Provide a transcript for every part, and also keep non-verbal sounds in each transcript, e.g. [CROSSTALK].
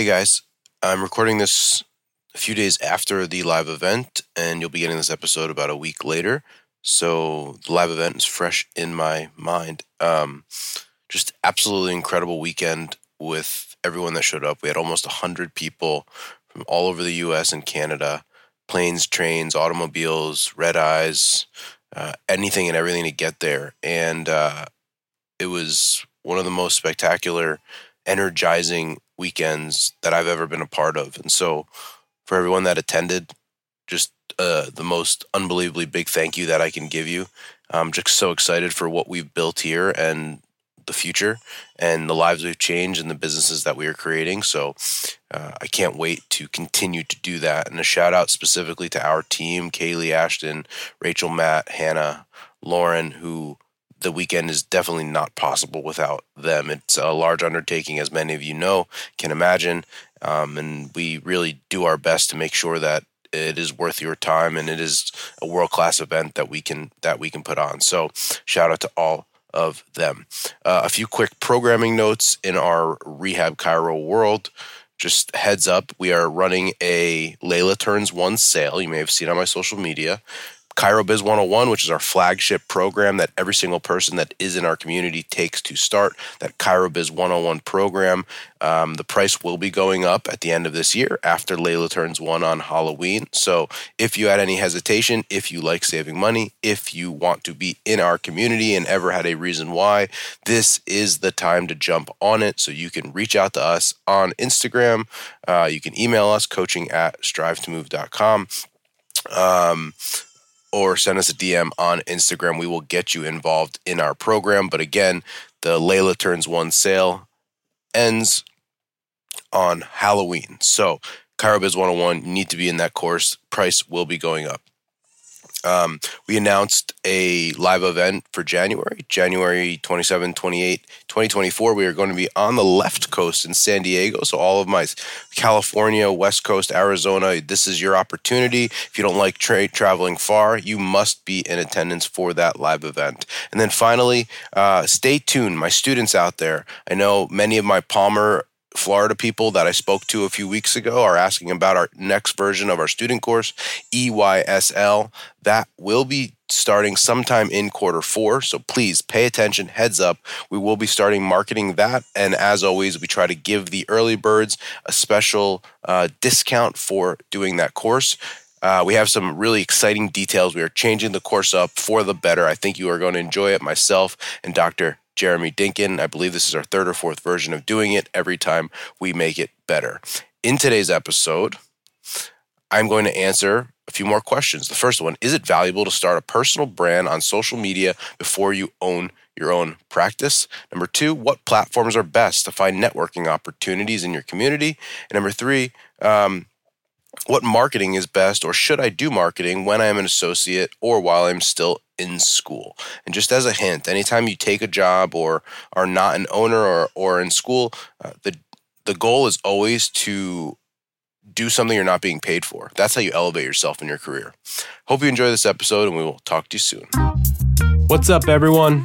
Hey guys, I'm recording this a few days after the live event, and you'll be getting this episode about a week later. So the live event is fresh in my mind. Um, just absolutely incredible weekend with everyone that showed up. We had almost 100 people from all over the US and Canada planes, trains, automobiles, red eyes, uh, anything and everything to get there. And uh, it was one of the most spectacular, energizing weekends that I've ever been a part of. And so, for everyone that attended, just uh, the most unbelievably big thank you that I can give you. I'm just so excited for what we've built here and the future and the lives we've changed and the businesses that we are creating. So uh, I can't wait to continue to do that. And a shout out specifically to our team Kaylee, Ashton, Rachel, Matt, Hannah, Lauren, who the weekend is definitely not possible without them. It's a large undertaking, as many of you know, can imagine. Um, and we really do our best to make sure that it is worth your time and it is a world class event that we can that we can put on. So shout out to all of them. Uh, a few quick programming notes in our rehab Chiro world. Just heads up, we are running a Layla Turns One sale. You may have seen on my social media. ChiroBiz 101, which is our flagship program that every single person that is in our community takes to start that ChiroBiz 101 program. Um, the price will be going up at the end of this year after Layla turns one on Halloween. So if you had any hesitation, if you like saving money, if you want to be in our community and ever had a reason why, this is the time to jump on it. So you can reach out to us on Instagram. Uh, you can email us coaching at strive2move.com. Um, or send us a DM on Instagram. We will get you involved in our program. But again, the Layla Turns One sale ends on Halloween. So, ChiroBiz 101, you need to be in that course. Price will be going up. Um, we announced a live event for January, January 27, 28, 2024. We are going to be on the left coast in San Diego. So, all of my California, West Coast, Arizona, this is your opportunity. If you don't like tra- traveling far, you must be in attendance for that live event. And then finally, uh, stay tuned, my students out there. I know many of my Palmer Florida people that I spoke to a few weeks ago are asking about our next version of our student course, EYSL. That will be starting sometime in quarter four. So please pay attention, heads up. We will be starting marketing that. And as always, we try to give the early birds a special uh, discount for doing that course. Uh, we have some really exciting details. We are changing the course up for the better. I think you are going to enjoy it. Myself and Dr. Jeremy Dinkin. I believe this is our third or fourth version of doing it every time we make it better. In today's episode, I'm going to answer a few more questions. The first one Is it valuable to start a personal brand on social media before you own your own practice? Number two, what platforms are best to find networking opportunities in your community? And number three, um, what marketing is best or should I do marketing when I am an associate or while I'm still in school? And just as a hint, anytime you take a job or are not an owner or, or in school, uh, the, the goal is always to do something you're not being paid for. That's how you elevate yourself in your career. Hope you enjoy this episode and we will talk to you soon. What's up, everyone?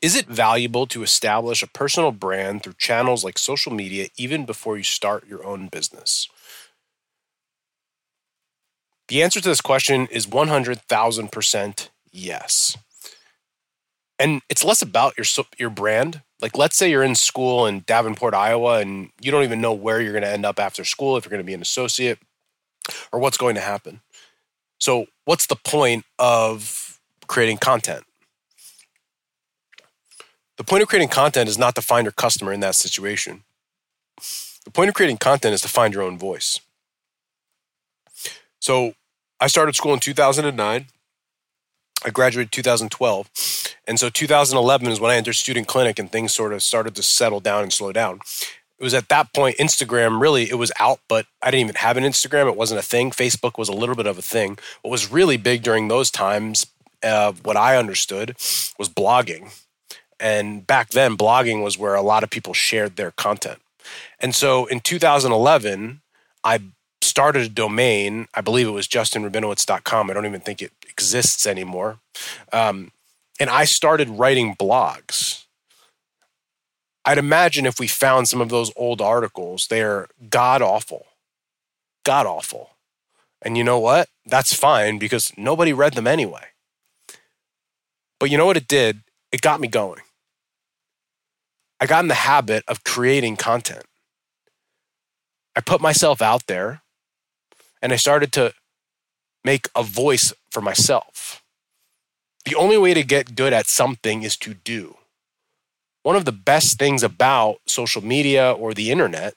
Is it valuable to establish a personal brand through channels like social media even before you start your own business? The answer to this question is 100,000% yes. And it's less about your your brand. Like let's say you're in school in Davenport, Iowa and you don't even know where you're going to end up after school if you're going to be an associate or what's going to happen. So, what's the point of creating content? The point of creating content is not to find your customer in that situation. The point of creating content is to find your own voice. So I started school in 2009. I graduated 2012. And so 2011 is when I entered student clinic and things sort of started to settle down and slow down. it was at that point Instagram really it was out, but I didn't even have an Instagram. It wasn't a thing. Facebook was a little bit of a thing. What was really big during those times, uh, what I understood, was blogging. And back then, blogging was where a lot of people shared their content. And so in 2011, I started a domain. I believe it was justinrabinowitz.com. I don't even think it exists anymore. Um, and I started writing blogs. I'd imagine if we found some of those old articles, they're god awful. God awful. And you know what? That's fine because nobody read them anyway. But you know what it did? It got me going. I got in the habit of creating content. I put myself out there and I started to make a voice for myself. The only way to get good at something is to do. One of the best things about social media or the internet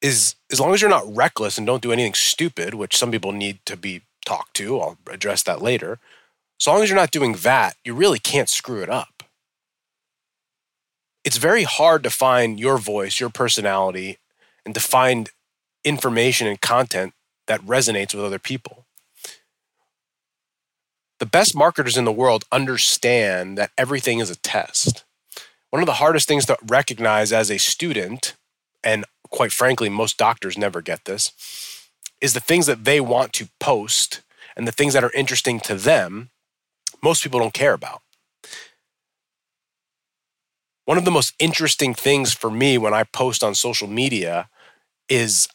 is as long as you're not reckless and don't do anything stupid, which some people need to be talked to, I'll address that later. As long as you're not doing that, you really can't screw it up. It's very hard to find your voice, your personality, and to find information and content that resonates with other people. The best marketers in the world understand that everything is a test. One of the hardest things to recognize as a student, and quite frankly, most doctors never get this, is the things that they want to post and the things that are interesting to them, most people don't care about. One of the most interesting things for me when I post on social media is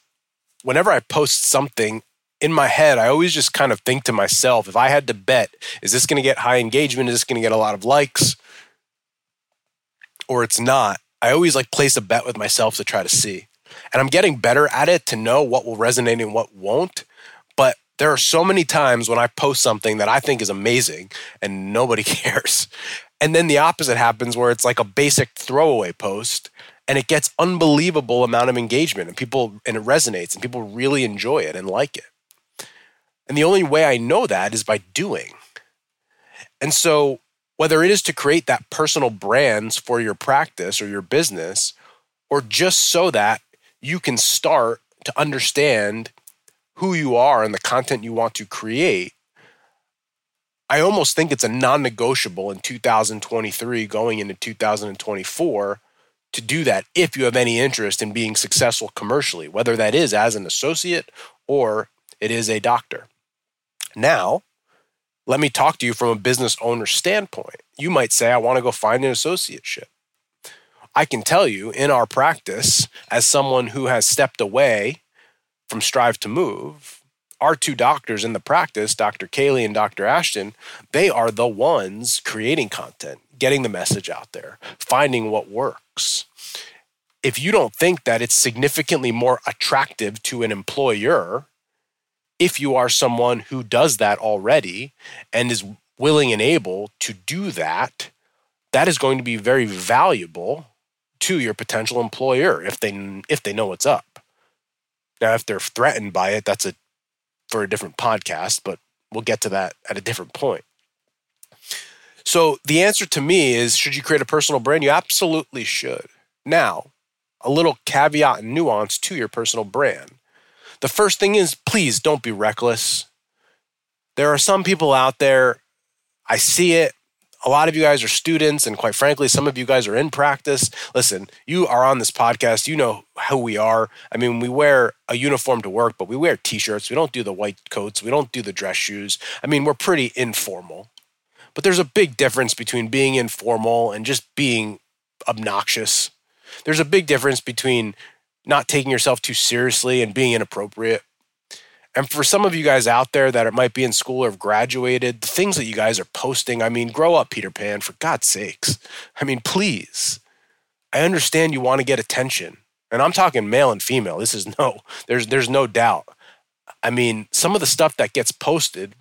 whenever I post something in my head, I always just kind of think to myself, if I had to bet, is this going to get high engagement? Is this going to get a lot of likes? Or it's not. I always like place a bet with myself to try to see. And I'm getting better at it to know what will resonate and what won't. But there are so many times when I post something that I think is amazing and nobody [LAUGHS] cares. And then the opposite happens where it's like a basic throwaway post and it gets unbelievable amount of engagement and people and it resonates and people really enjoy it and like it. And the only way I know that is by doing. And so whether it is to create that personal brands for your practice or your business or just so that you can start to understand who you are and the content you want to create I almost think it's a non negotiable in 2023 going into 2024 to do that if you have any interest in being successful commercially, whether that is as an associate or it is a doctor. Now, let me talk to you from a business owner standpoint. You might say, I want to go find an associateship. I can tell you in our practice, as someone who has stepped away from Strive to Move, our two doctors in the practice, Dr. Kaylee and Dr. Ashton, they are the ones creating content, getting the message out there, finding what works. If you don't think that it's significantly more attractive to an employer, if you are someone who does that already and is willing and able to do that, that is going to be very valuable to your potential employer if they if they know what's up. Now, if they're threatened by it, that's a for a different podcast, but we'll get to that at a different point. So the answer to me is should you create a personal brand? You absolutely should. Now, a little caveat and nuance to your personal brand. The first thing is please don't be reckless. There are some people out there, I see it, a lot of you guys are students, and quite frankly, some of you guys are in practice. Listen, you are on this podcast. You know who we are. I mean, we wear a uniform to work, but we wear t shirts. We don't do the white coats. We don't do the dress shoes. I mean, we're pretty informal. But there's a big difference between being informal and just being obnoxious. There's a big difference between not taking yourself too seriously and being inappropriate. And for some of you guys out there that might be in school or have graduated, the things that you guys are posting, I mean, grow up, Peter Pan, for God's sakes. I mean, please. I understand you want to get attention. And I'm talking male and female. This is [LAUGHS] no, there's there's no doubt. I mean, some of the stuff that gets posted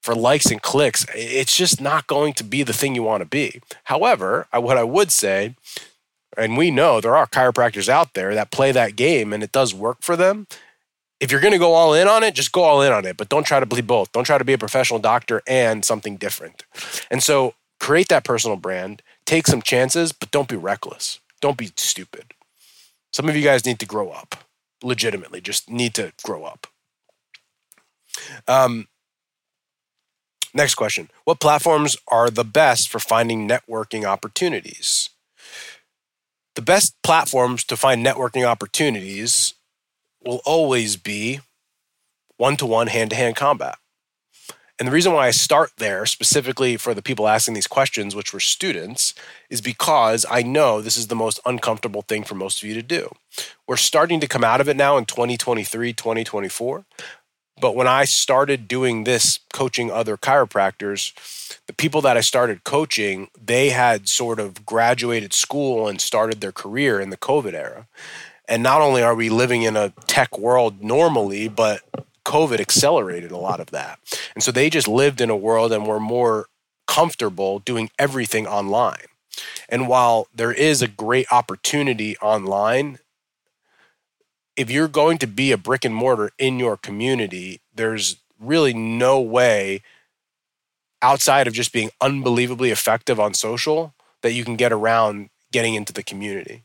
for likes and clicks, it's just not going to be the thing you want to be. However, what I would say, and we know there are chiropractors out there that play that game and it does work for them if you're going to go all in on it, just go all in on it, but don't try to be both. Don't try to be a professional doctor and something different. And so create that personal brand, take some chances, but don't be reckless. Don't be stupid. Some of you guys need to grow up, legitimately, just need to grow up. Um, next question What platforms are the best for finding networking opportunities? The best platforms to find networking opportunities will always be one to one, hand to hand combat. And the reason why I start there, specifically for the people asking these questions, which were students, is because I know this is the most uncomfortable thing for most of you to do. We're starting to come out of it now in 2023, 2024. But when I started doing this, coaching other chiropractors, the people that I started coaching, they had sort of graduated school and started their career in the COVID era. And not only are we living in a tech world normally, but COVID accelerated a lot of that. And so they just lived in a world and were more comfortable doing everything online. And while there is a great opportunity online, if you're going to be a brick and mortar in your community, there's really no way outside of just being unbelievably effective on social that you can get around getting into the community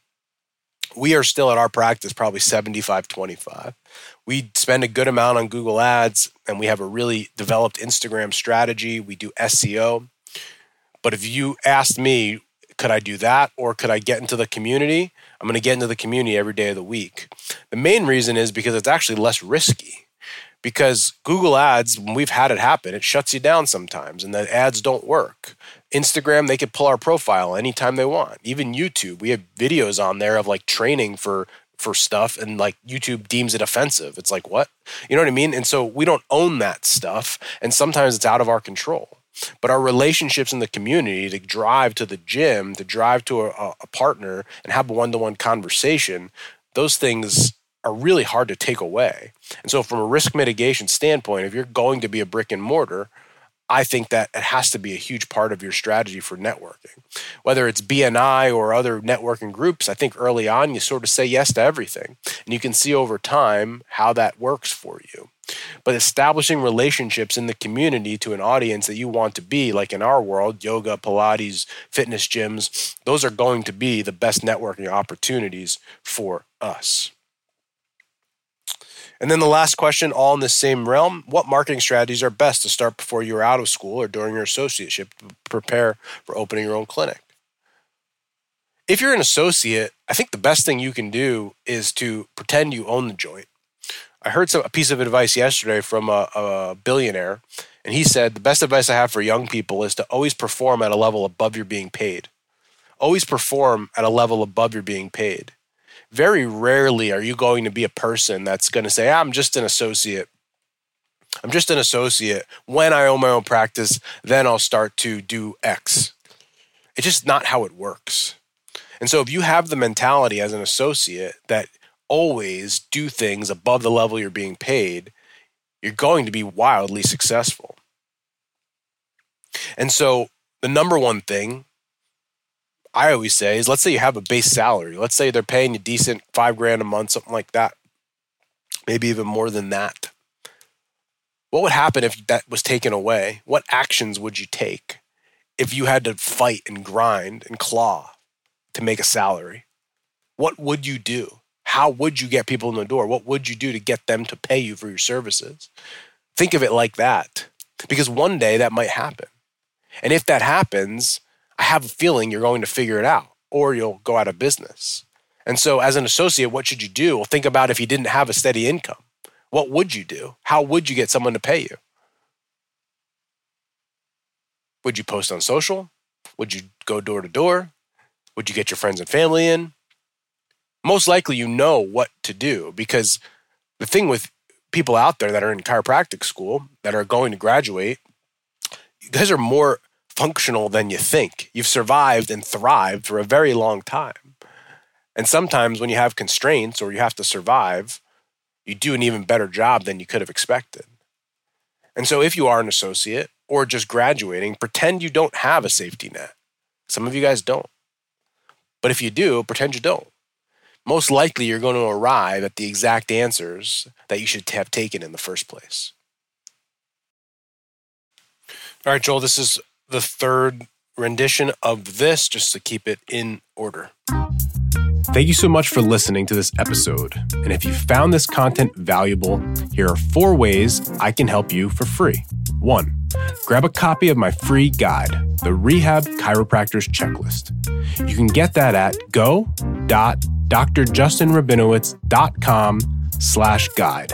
we are still at our practice probably 75 25 we spend a good amount on google ads and we have a really developed instagram strategy. We do seo but if you asked me could i do that or could i get into the community i'm going to get into the community every day of the week. The main reason is because it's actually less risky because Google Ads, when we've had it happen, it shuts you down sometimes and the ads don't work. Instagram, they could pull our profile anytime they want. Even YouTube, we have videos on there of like training for for stuff and like YouTube deems it offensive. It's like, what? You know what I mean? And so we don't own that stuff and sometimes it's out of our control. But our relationships in the community to drive to the gym, to drive to a, a partner and have a one-to-one conversation, those things are really hard to take away. And so from a risk mitigation standpoint, if you're going to be a brick and mortar, I think that it has to be a huge part of your strategy for networking. Whether it's BNI or other networking groups, I think early on you sort of say yes to everything. And you can see over time how that works for you. But establishing relationships in the community to an audience that you want to be, like in our world, yoga, Pilates, fitness gyms, those are going to be the best networking opportunities for us. And then the last question, all in the same realm what marketing strategies are best to start before you're out of school or during your associateship to prepare for opening your own clinic? If you're an associate, I think the best thing you can do is to pretend you own the joint. I heard some, a piece of advice yesterday from a, a billionaire, and he said the best advice I have for young people is to always perform at a level above your being paid. Always perform at a level above your being paid very rarely are you going to be a person that's going to say, ah, I'm just an associate. I'm just an associate. When I own my own practice, then I'll start to do X. It's just not how it works. And so if you have the mentality as an associate that always do things above the level you're being paid, you're going to be wildly successful. And so the number one thing I always say is let's say you have a base salary. Let's say they're paying you decent five grand a month, something like that. Maybe even more than that. What would happen if that was taken away? What actions would you take if you had to fight and grind and claw to make a salary? What would you do? How would you get people in the door? What would you do to get them to pay you for your services? Think of it like that because one day that might happen. And if that happens, I have a feeling you're going to figure it out or you'll go out of business. And so, as an associate, what should you do? Well, think about if you didn't have a steady income. What would you do? How would you get someone to pay you? Would you post on social? Would you go door to door? Would you get your friends and family in? Most likely, you know what to do because the thing with people out there that are in chiropractic school that are going to graduate, you guys are more functional than you think. You've survived and thrived for a very long time. And sometimes when you have constraints or you have to survive, you do an even better job than you could have expected. And so if you are an associate or just graduating, pretend you don't have a safety net. Some of you guys don't. But if you do, pretend you don't. Most likely you're going to arrive at the exact answers that you should have taken in the first place. All right, Joel, this is the third rendition of this just to keep it in order. Thank you so much for listening to this episode. And if you found this content valuable, here are four ways I can help you for free. One, grab a copy of my free guide, the Rehab Chiropractors Checklist. You can get that at go.drjustinrabinowitz.com slash guide.